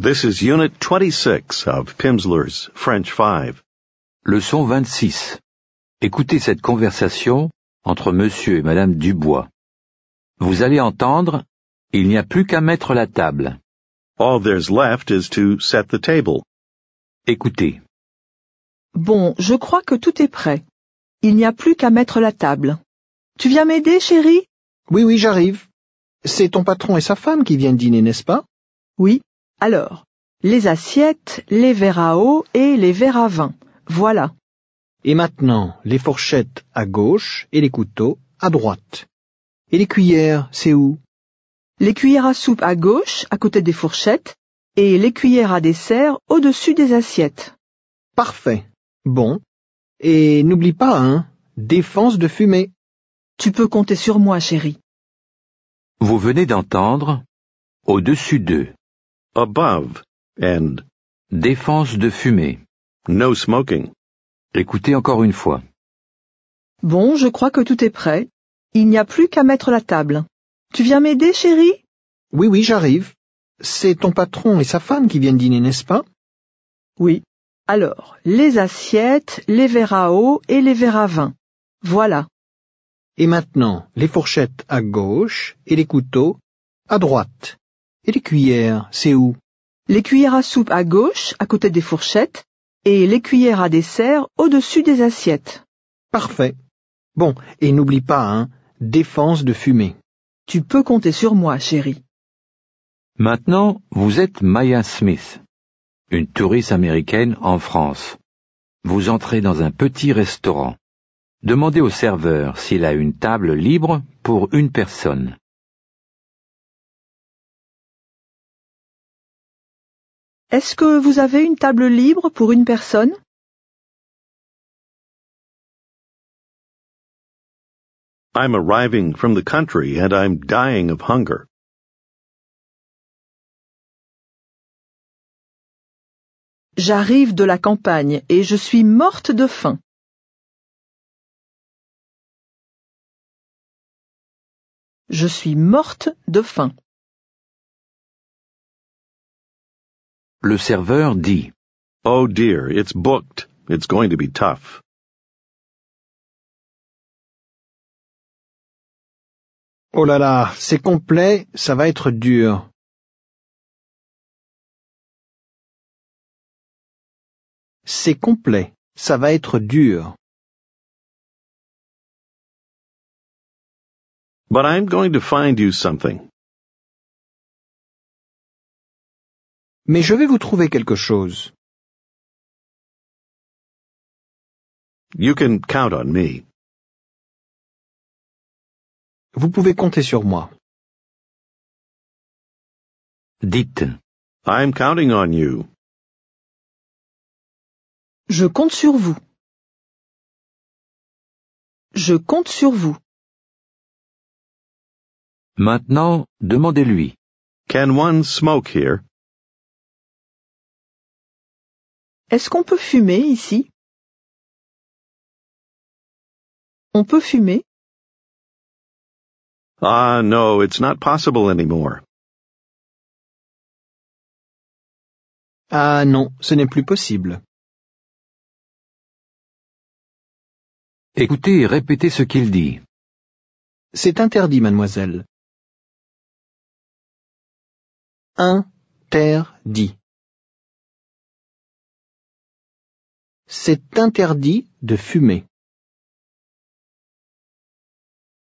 This is Unit 26 of Pimsleur's French 5. Leçon 26. Écoutez cette conversation entre monsieur et madame Dubois. Vous allez entendre, il n'y a plus qu'à mettre la table. All there's left is to set the table. Écoutez. Bon, je crois que tout est prêt. Il n'y a plus qu'à mettre la table. Tu viens m'aider, chérie? Oui, oui, j'arrive. C'est ton patron et sa femme qui viennent dîner, n'est-ce pas? Oui. Alors, les assiettes, les verres à eau et les verres à vin. Voilà. Et maintenant, les fourchettes à gauche et les couteaux à droite. Et les cuillères, c'est où? Les cuillères à soupe à gauche, à côté des fourchettes, et les cuillères à dessert au-dessus des assiettes. Parfait. Bon. Et n'oublie pas, hein, défense de fumée. Tu peux compter sur moi, chérie. Vous venez d'entendre au-dessus d'eux, Above and défense de fumée. no smoking. Écoutez encore une fois. Bon, je crois que tout est prêt. Il n'y a plus qu'à mettre la table. Tu viens m'aider, chérie? Oui, oui, j'arrive. C'est ton patron et sa femme qui viennent dîner, n'est-ce pas? Oui. Alors, les assiettes, les verres à eau et les verres à vin. Voilà. Et maintenant, les fourchettes à gauche et les couteaux à droite. Et les cuillères, c'est où? Les cuillères à soupe à gauche, à côté des fourchettes, et les cuillères à dessert au-dessus des assiettes. Parfait. Bon, et n'oublie pas, hein, défense de fumée. Tu peux compter sur moi, chérie. Maintenant, vous êtes Maya Smith, une touriste américaine en France. Vous entrez dans un petit restaurant. Demandez au serveur s'il a une table libre pour une personne. Est-ce que vous avez une table libre pour une personne? I'm arriving from the country and I'm dying of hunger. J'arrive de la campagne et je suis morte de faim. Je suis morte de faim. Le serveur dit Oh dear, it's booked. It's going to be tough. Oh là là, c'est complet, ça va être dur. C'est complet, ça va être dur. But I'm going to find you something. Mais je vais vous trouver quelque chose. You can count on me. Vous pouvez compter sur moi. Dites. I'm counting on you. Je compte sur vous. Je compte sur vous. Maintenant, demandez-lui. Can one smoke here? Est-ce qu'on peut fumer ici? On peut fumer? Ah, no, it's not possible anymore. Ah non, ce n'est plus possible. Écoutez et répétez ce qu'il dit. C'est interdit, mademoiselle. Interdit. C'est interdit de fumer.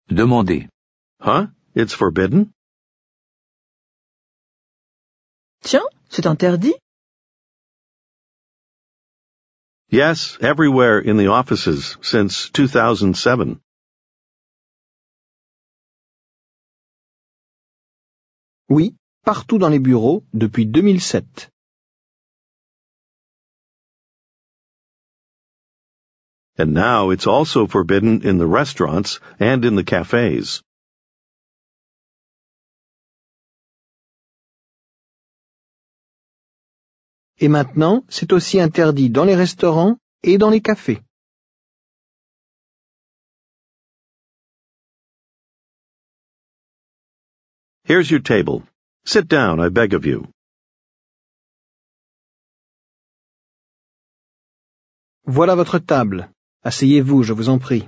Demandez. Huh? It's forbidden? Tiens, c'est interdit Yes, everywhere in the offices since 2007. Oui, partout dans les bureaux depuis 2007. and now it's also forbidden in the restaurants and in the cafes. Et maintenant, c'est aussi interdit dans les restaurants et dans les cafés. Here's your table. Sit down, I beg of you. Voilà votre table. Asseyez-vous, je vous en prie.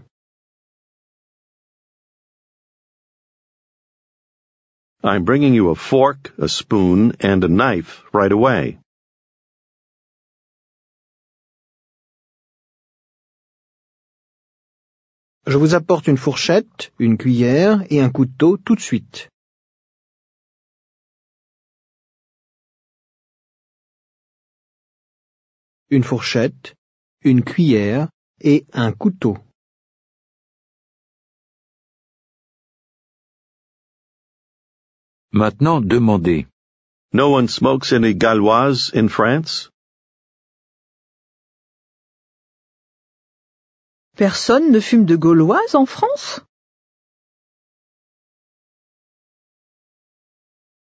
I'm bringing you a fork, a spoon, and a knife right away. Je vous apporte une fourchette, une cuillère et un couteau tout de suite. Une fourchette, une cuillère et un couteau. Maintenant, demandez. No one smokes any galloise in France? Personne ne fume de gauloise en France?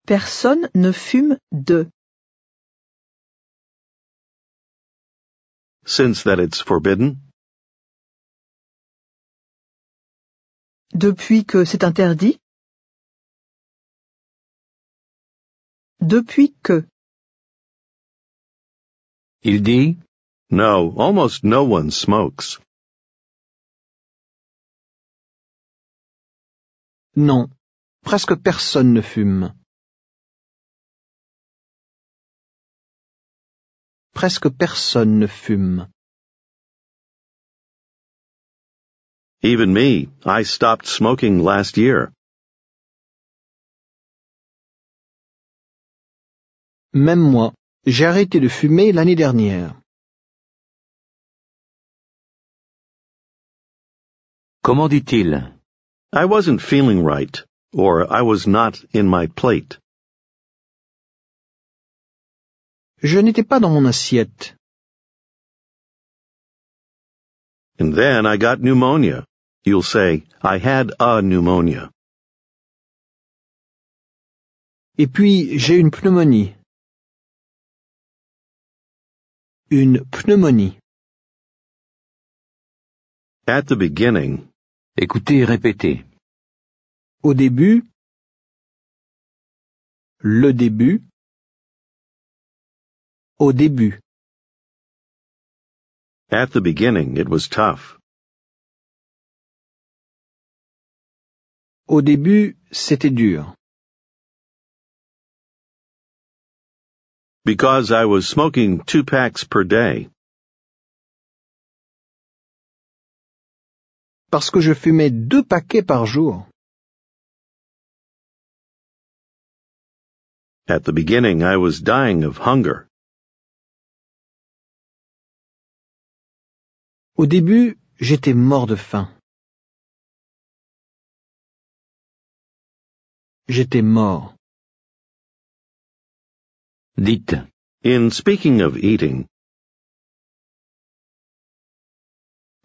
Personne ne fume de. Since that it's forbidden? Depuis que c'est interdit? Depuis que? Il dit No, almost no one smokes. Non, presque personne ne fume. Presque personne ne fume. Even me, I stopped smoking last year. Même moi, j'ai arrêté de fumer l'année dernière. Comment dit-il I wasn't feeling right, or I was not in my plate. Je n'étais pas dans mon assiette. And then I got pneumonia. You'll say, I had a pneumonia. Et puis j'ai une pneumonie. Une pneumonie. At the beginning, Écoutez et répétez. Au début, le début, au début, at the beginning it was tough. Au début, c'était dur. Because I was smoking two packs per day. Parce que je fumais deux paquets par jour. At the beginning I was dying of hunger. Au début, j'étais mort de faim. J'étais mort. Dites. In speaking of eating,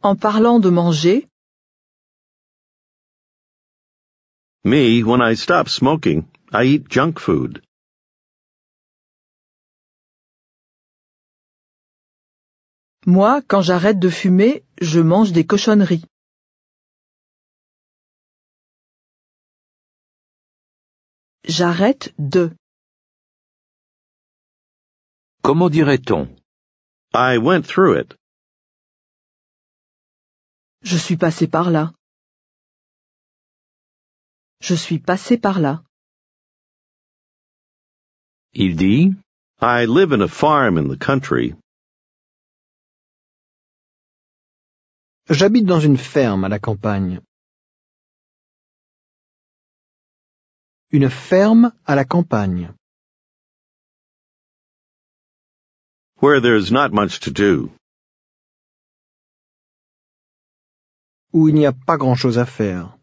En parlant de manger, me, when I stop smoking, I eat junk food. moi, quand j'arrête de fumer, je mange des cochonneries. J'arrête de. Comment dirait-on? I went through it. Je suis passé par là. Je suis passé par là. Il dit? I live in a farm in the country. J'habite dans une ferme à la campagne. Une ferme à la campagne, where there's not much to do. où il n'y a pas grand-chose à faire.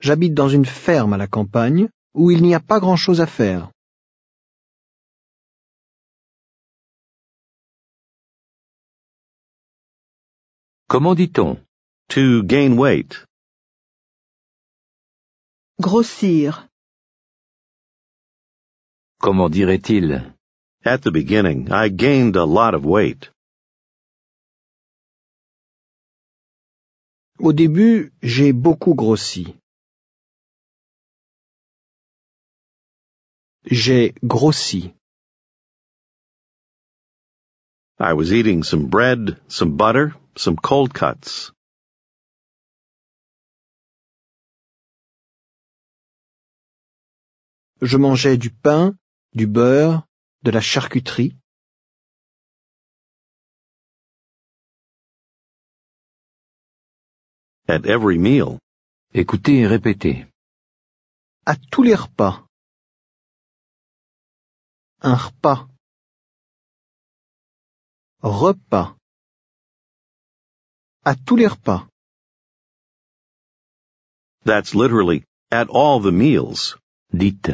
J'habite dans une ferme à la campagne, où il n'y a pas grand-chose à faire. Comment dit-on? To gain weight. Grossir. Comment dirait-il? At the beginning, I gained a lot of weight. Au début, j'ai beaucoup grossi. J'ai grossi. I was eating some bread, some butter, some cold cuts. Je mangeais du pain, du beurre, de la charcuterie. At every meal. Écoutez et répétez. À tous les repas. Un repas. Repas. À tous les repas. That's literally at all the meals. Dites.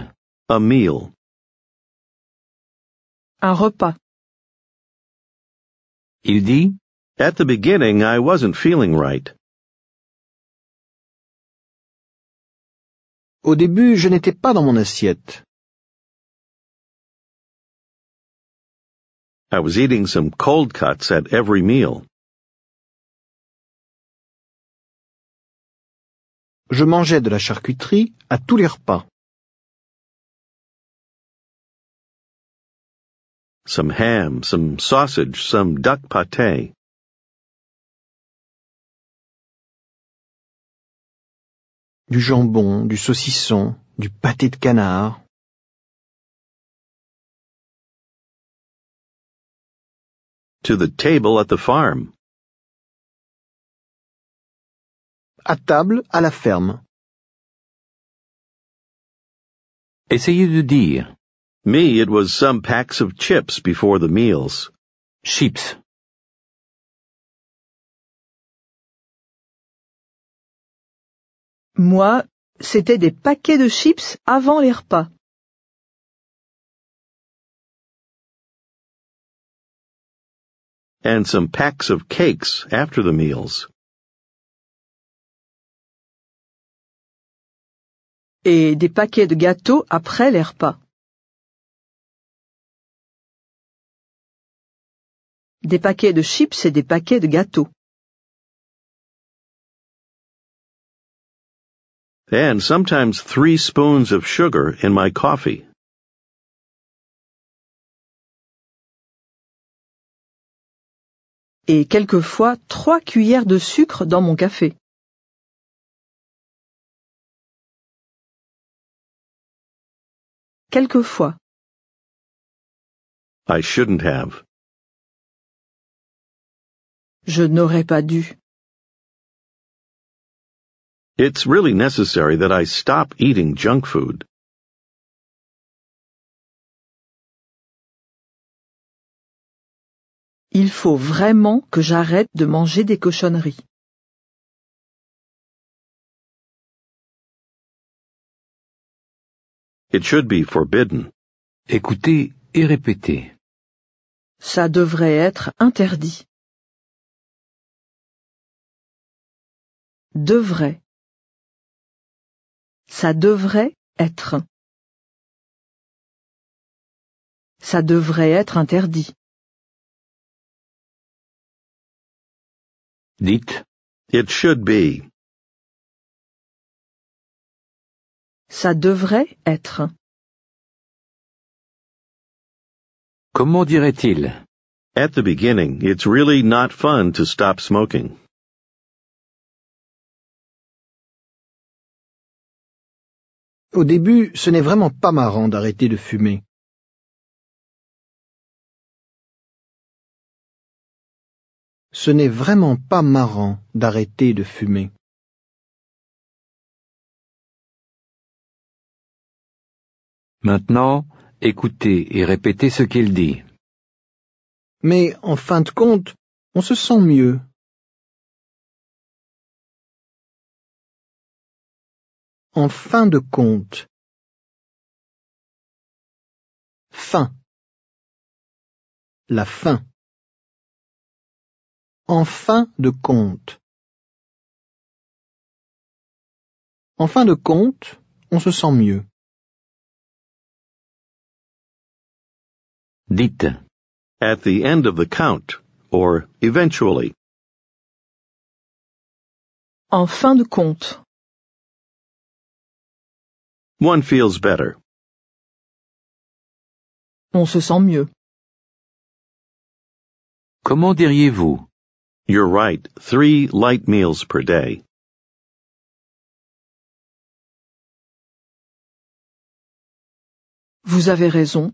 A meal. Un repas. Il dit At the beginning, I wasn't feeling right. Au début, je n'étais pas dans mon assiette. I was eating some cold cuts at every meal. Je mangeais de la charcuterie à tous les repas. Some ham, some sausage, some duck pâté. Du jambon, du saucisson, du pâté de canard. To the table at the farm. À table, à la ferme. Essayez de dire. Me, it was some packs of chips before the meals. Chips. Moi, c'était des paquets de chips avant les repas. And some packs of cakes after the meals. Et des paquets de gâteaux après les repas. Des paquets de chips et des paquets de gâteaux. And sometimes three spoons of sugar in my coffee. Et quelquefois trois cuillères de sucre dans mon café. Quelquefois. I shouldn't have. Je n'aurais pas dû. It's really necessary that I stop eating junk food. Il faut vraiment que j'arrête de manger des cochonneries. It should be forbidden. Écoutez et répétez. Ça devrait être interdit. Devrait. Ça devrait être. Ça devrait être interdit. Dites. It should be. Ça devrait être. Comment dirait-il? At the beginning, it's really not fun to stop smoking. Au début, ce n'est vraiment pas marrant d'arrêter de fumer. Ce n'est vraiment pas marrant d'arrêter de fumer. Maintenant, écoutez et répétez ce qu'il dit. Mais en fin de compte, on se sent mieux. En fin de compte. Fin. La fin. En fin de compte. En fin de compte, on se sent mieux. Dites. At the end of the count, or eventually. En fin de compte. One feels better. On se sent mieux. Comment diriez-vous? You're right, three light meals per day. Vous avez raison.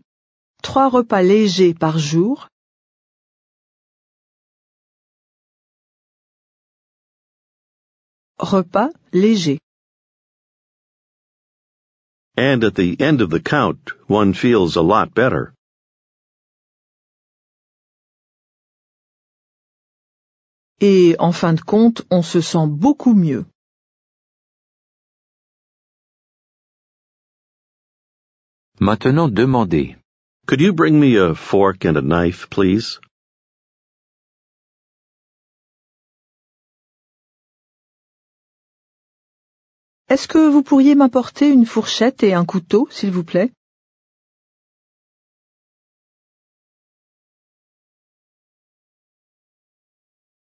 Trois repas légers par jour. Repas léger. And at the end of the count, one feels a lot better. Et en fin de compte, on se sent beaucoup mieux. Maintenant demandez. Could you bring me a fork and a knife, please? Est-ce que vous pourriez m'apporter une fourchette et un couteau, s'il vous plaît?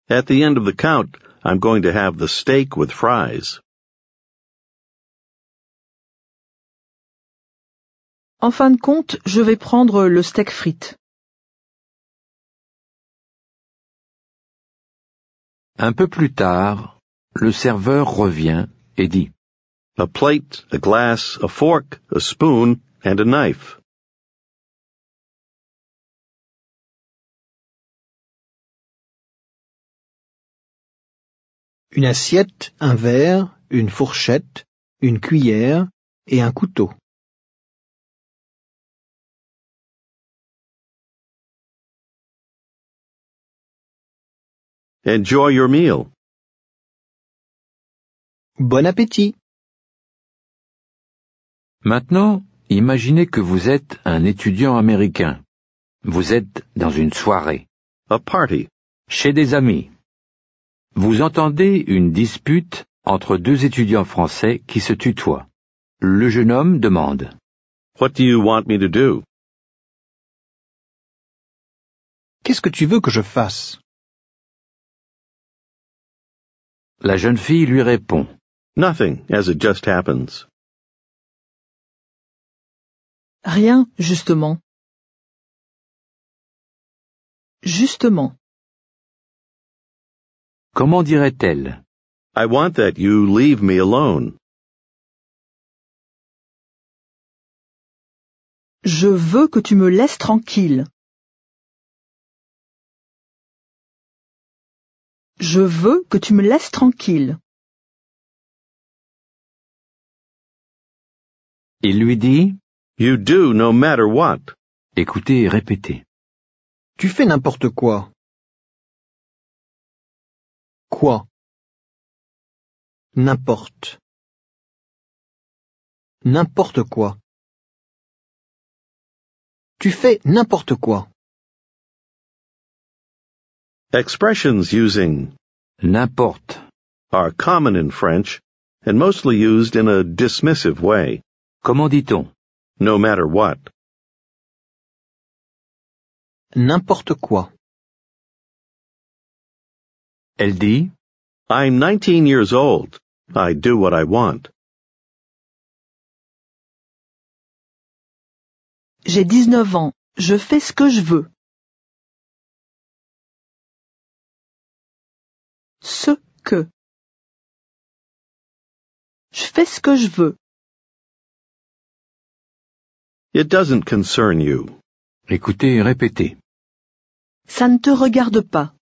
At the end of the count, I'm going to have the steak with fries. En fin de compte, je vais prendre le steak frites. Un peu plus tard, le serveur revient et dit. A plate, a glass, a fork, a spoon, and a knife. Une assiette, un verre, une fourchette, une cuillère et un couteau. Enjoy your meal. Bon appétit. Maintenant, imaginez que vous êtes un étudiant américain. Vous êtes dans une soirée, A party. chez des amis. Vous entendez une dispute entre deux étudiants français qui se tutoient. Le jeune homme demande. What do you want me to do? Qu'est-ce que tu veux que je fasse? La jeune fille lui répond. Nothing, as it just happens. Rien, justement. Justement. Comment dirait-elle? I want that you leave me alone. Je veux que tu me laisses tranquille. Je veux que tu me laisses tranquille. Il lui dit. You do no matter what. Écoutez et répétez. Tu fais n'importe quoi. Quoi N'importe. N'importe quoi. Tu fais n'importe quoi. Expressions using N'importe. are common in French and mostly used in a dismissive way. Comment dit-on No matter what. N'importe quoi. Elle dit. I'm 19 years old. I do what I want. J'ai 19 ans. Je fais ce que je veux. Ce que. Je fais ce que je veux. It doesn't concern you. Écoutez et répétez. Ça ne te regarde pas.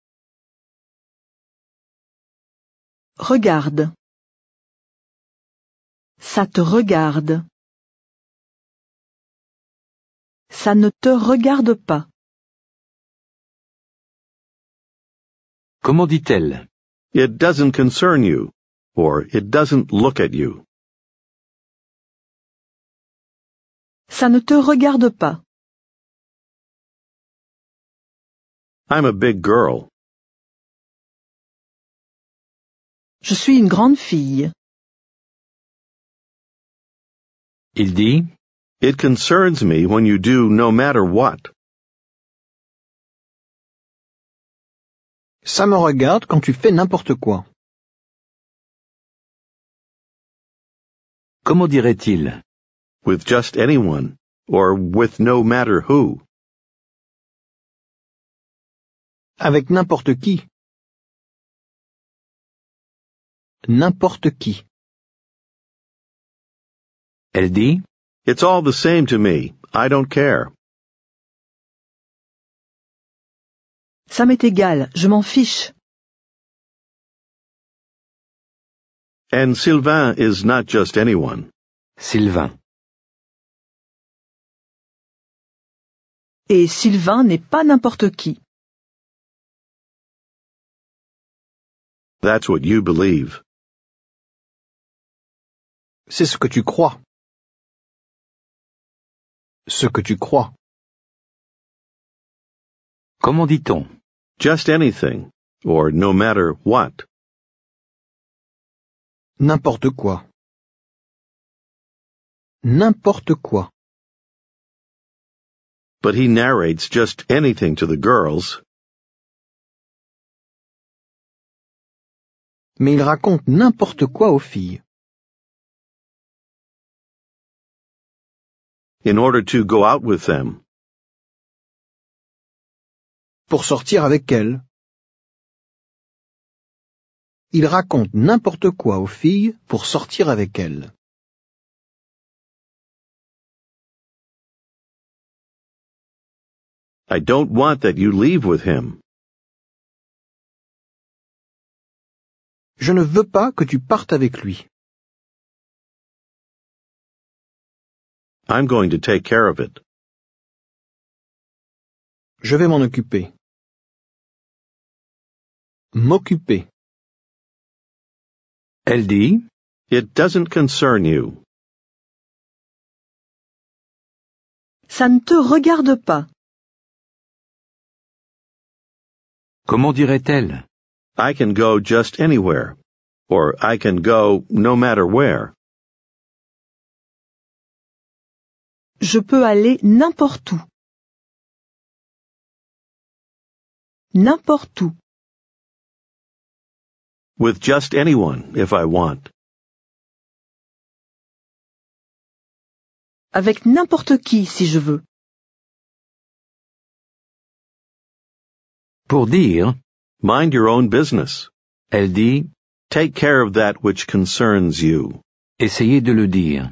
Regarde. Ça te regarde. Ça ne te regarde pas. Comment dit-elle? It doesn't concern you. Or it doesn't look at you. Ça ne te regarde pas. I'm a big girl. Je suis une grande fille. Il dit. It concerns me when you do no matter what. Ça me regarde quand tu fais n'importe quoi. Comment dirait-il? With just anyone. Or with no matter who. Avec n'importe qui. N'importe qui. Elle dit It's all the same to me. I don't care. Ça m'est égal, je m'en fiche. And Sylvain is not just anyone. Sylvain. Et Sylvain n'est pas n'importe qui. That's what you believe. C'est ce que tu crois. Ce que tu crois. Comment dit-on? Just anything. Or no matter what. N'importe quoi. N'importe quoi. But he narrates just anything to the girls. Mais il raconte n'importe quoi aux filles. in order to go out with them. Pour sortir avec elles. Il raconte n'importe quoi aux filles pour sortir avec elles. I don't want that you leave with him. Je ne veux pas que tu partes avec lui. I'm going to take care of it. Je vais m'en occuper. M'occuper. Elle dit It doesn't concern you. Ça ne te regarde pas. Comment dirait-elle? I can go just anywhere. Or I can go no matter where. Je peux aller n'importe où. N'importe où. With just anyone if I want. Avec n'importe qui si je veux. Pour dire, Mind your own business. elle dit Take care of that which concerns you. essayez de le dire.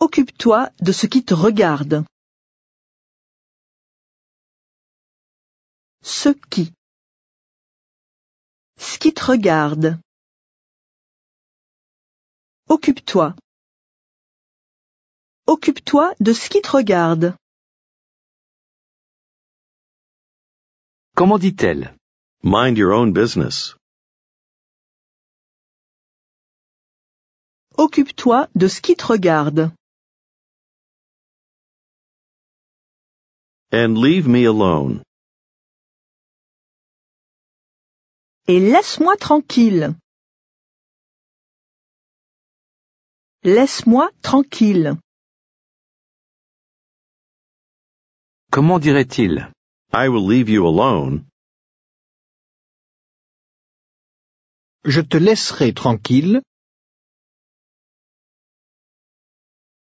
Occupe-toi de ce qui te regarde. Ce qui. Ce qui te regarde. Occupe-toi. Occupe-toi de ce qui te regarde. Comment dit-elle? Mind your own business. Occupe-toi de ce qui te regarde. And leave me alone. Et laisse-moi tranquille. Laisse-moi tranquille. Comment dirait-il? I will leave you alone. Je te laisserai tranquille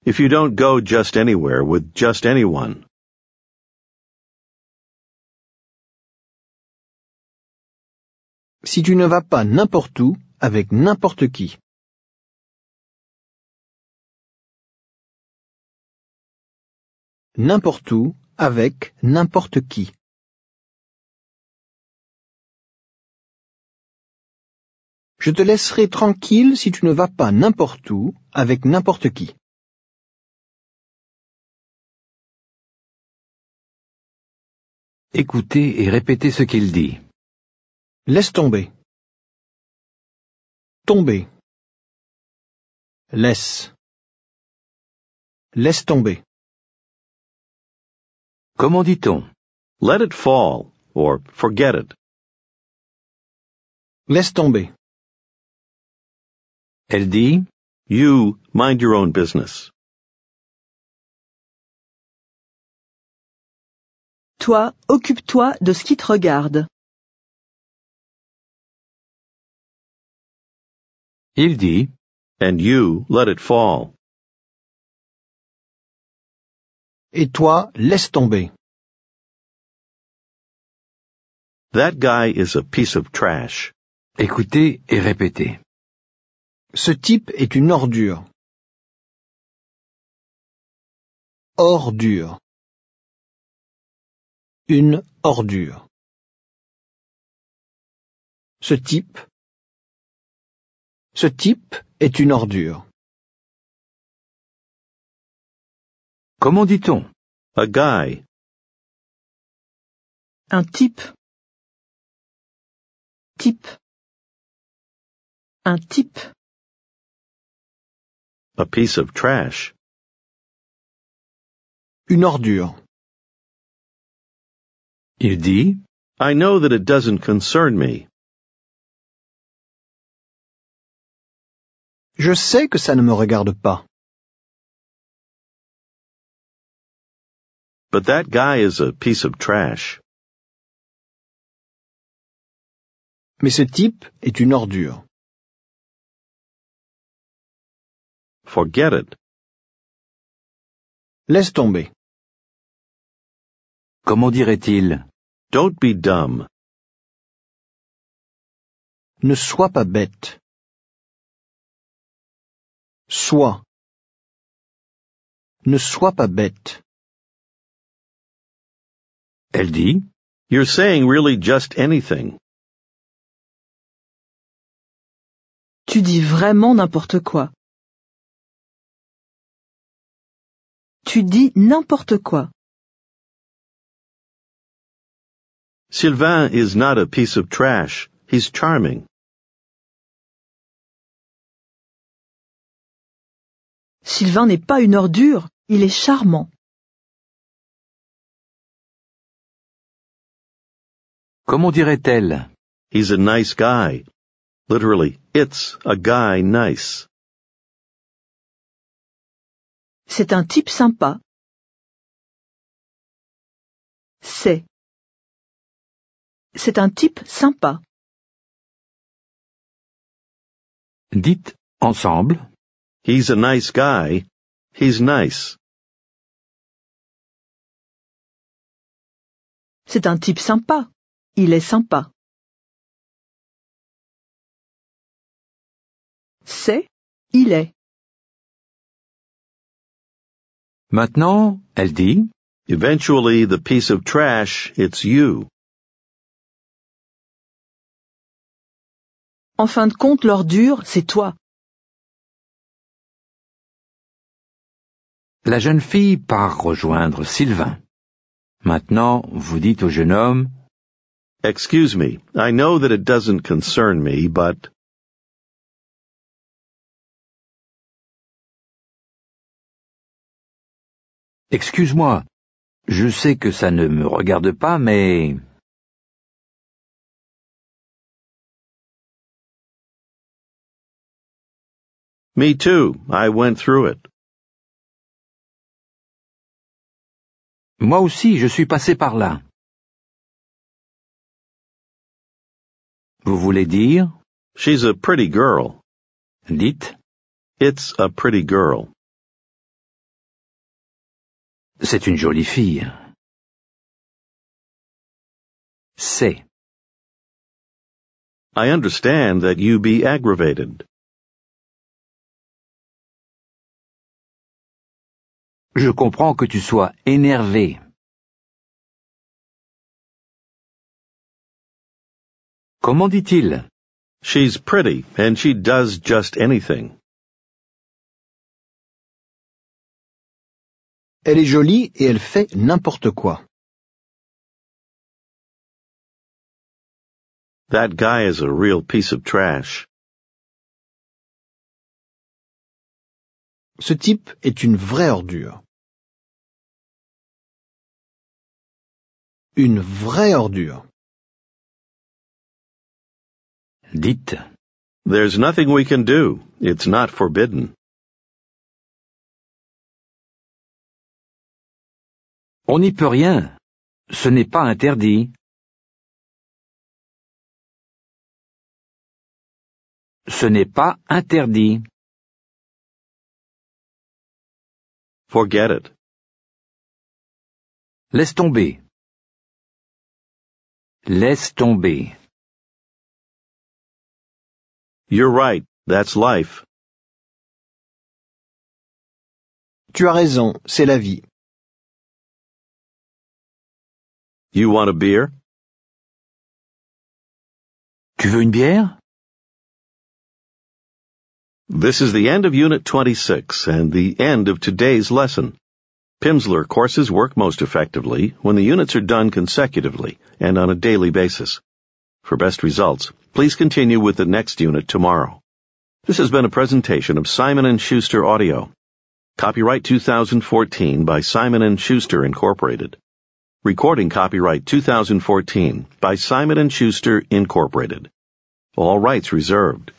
If you don't go just anywhere with just anyone. si tu ne vas pas n'importe où avec n'importe qui. N'importe où avec n'importe qui. Je te laisserai tranquille si tu ne vas pas n'importe où avec n'importe qui. Écoutez et répétez ce qu'il dit. Laisse tomber. Tomber. Laisse. Laisse tomber. Comment dit-on Let it fall, or forget it. Laisse tomber. Elle dit You mind your own business. Toi, occupe-toi de ce qui te regarde. Il dit And you let it fall. Et toi, laisse tomber. That guy is a piece of trash. Écoutez et répétez. Ce type est une ordure. Ordure. Une ordure. Ce type. Ce type est une ordure. Comment dit-on? A guy. Un type. Type. Un type. A piece of trash. Une ordure. Il dit I know that it doesn't concern me. Je sais que ça ne me regarde pas. But that guy is a piece of trash. Mais ce type est une ordure. Forget it. Laisse tomber. Comment dirait-il? Don't be dumb. Ne sois pas bête. Sois. Ne sois pas bête. Elle dit You're saying really just anything. Tu dis vraiment n'importe quoi. Tu dis n'importe quoi. Sylvain is not a piece of trash. He's charming. Sylvain n'est pas une ordure, il est charmant. Comment dirait-elle? He's a nice guy. Literally, it's a guy nice. C'est un type sympa. C'est. C'est un type sympa. Dites ensemble. He's a nice guy. He's nice. C'est un type sympa. Il est sympa. C'est. Il est. Maintenant, elle dit Eventually, the piece of trash, it's you. En fin de compte, l'ordure, c'est toi. La jeune fille part rejoindre Sylvain. Maintenant, vous dites au jeune homme Excuse me, I know that it doesn't concern me, but Excuse-moi, je sais que ça ne me regarde pas, mais... me too. I went through it. Moi aussi, je suis passé par là. Vous voulez dire? She's a pretty girl. Dites, It's a pretty girl. c'est une jolie fille. C'est. I understand that you be aggravated. Je comprends que tu sois énervé. Comment dit-il? She's pretty, and she does just anything. Elle est jolie et elle fait n'importe quoi. That guy is a real piece of trash. Ce type est une vraie ordure. Une vraie ordure. Dites, There's nothing we can do. It's not forbidden. on n'y peut rien. Ce n'est pas interdit. Ce n'est pas interdit. Forget it. Laisse tomber. Laisse tomber. You're right, that's life. Tu as raison, c'est la vie. You want a beer? Tu veux une bière? This is the end of Unit 26 and the end of today's lesson. Pimsleur courses work most effectively when the units are done consecutively and on a daily basis. For best results, please continue with the next unit tomorrow. This has been a presentation of Simon & Schuster Audio. Copyright 2014 by Simon & Schuster Incorporated. Recording copyright 2014 by Simon & Schuster Incorporated. All rights reserved.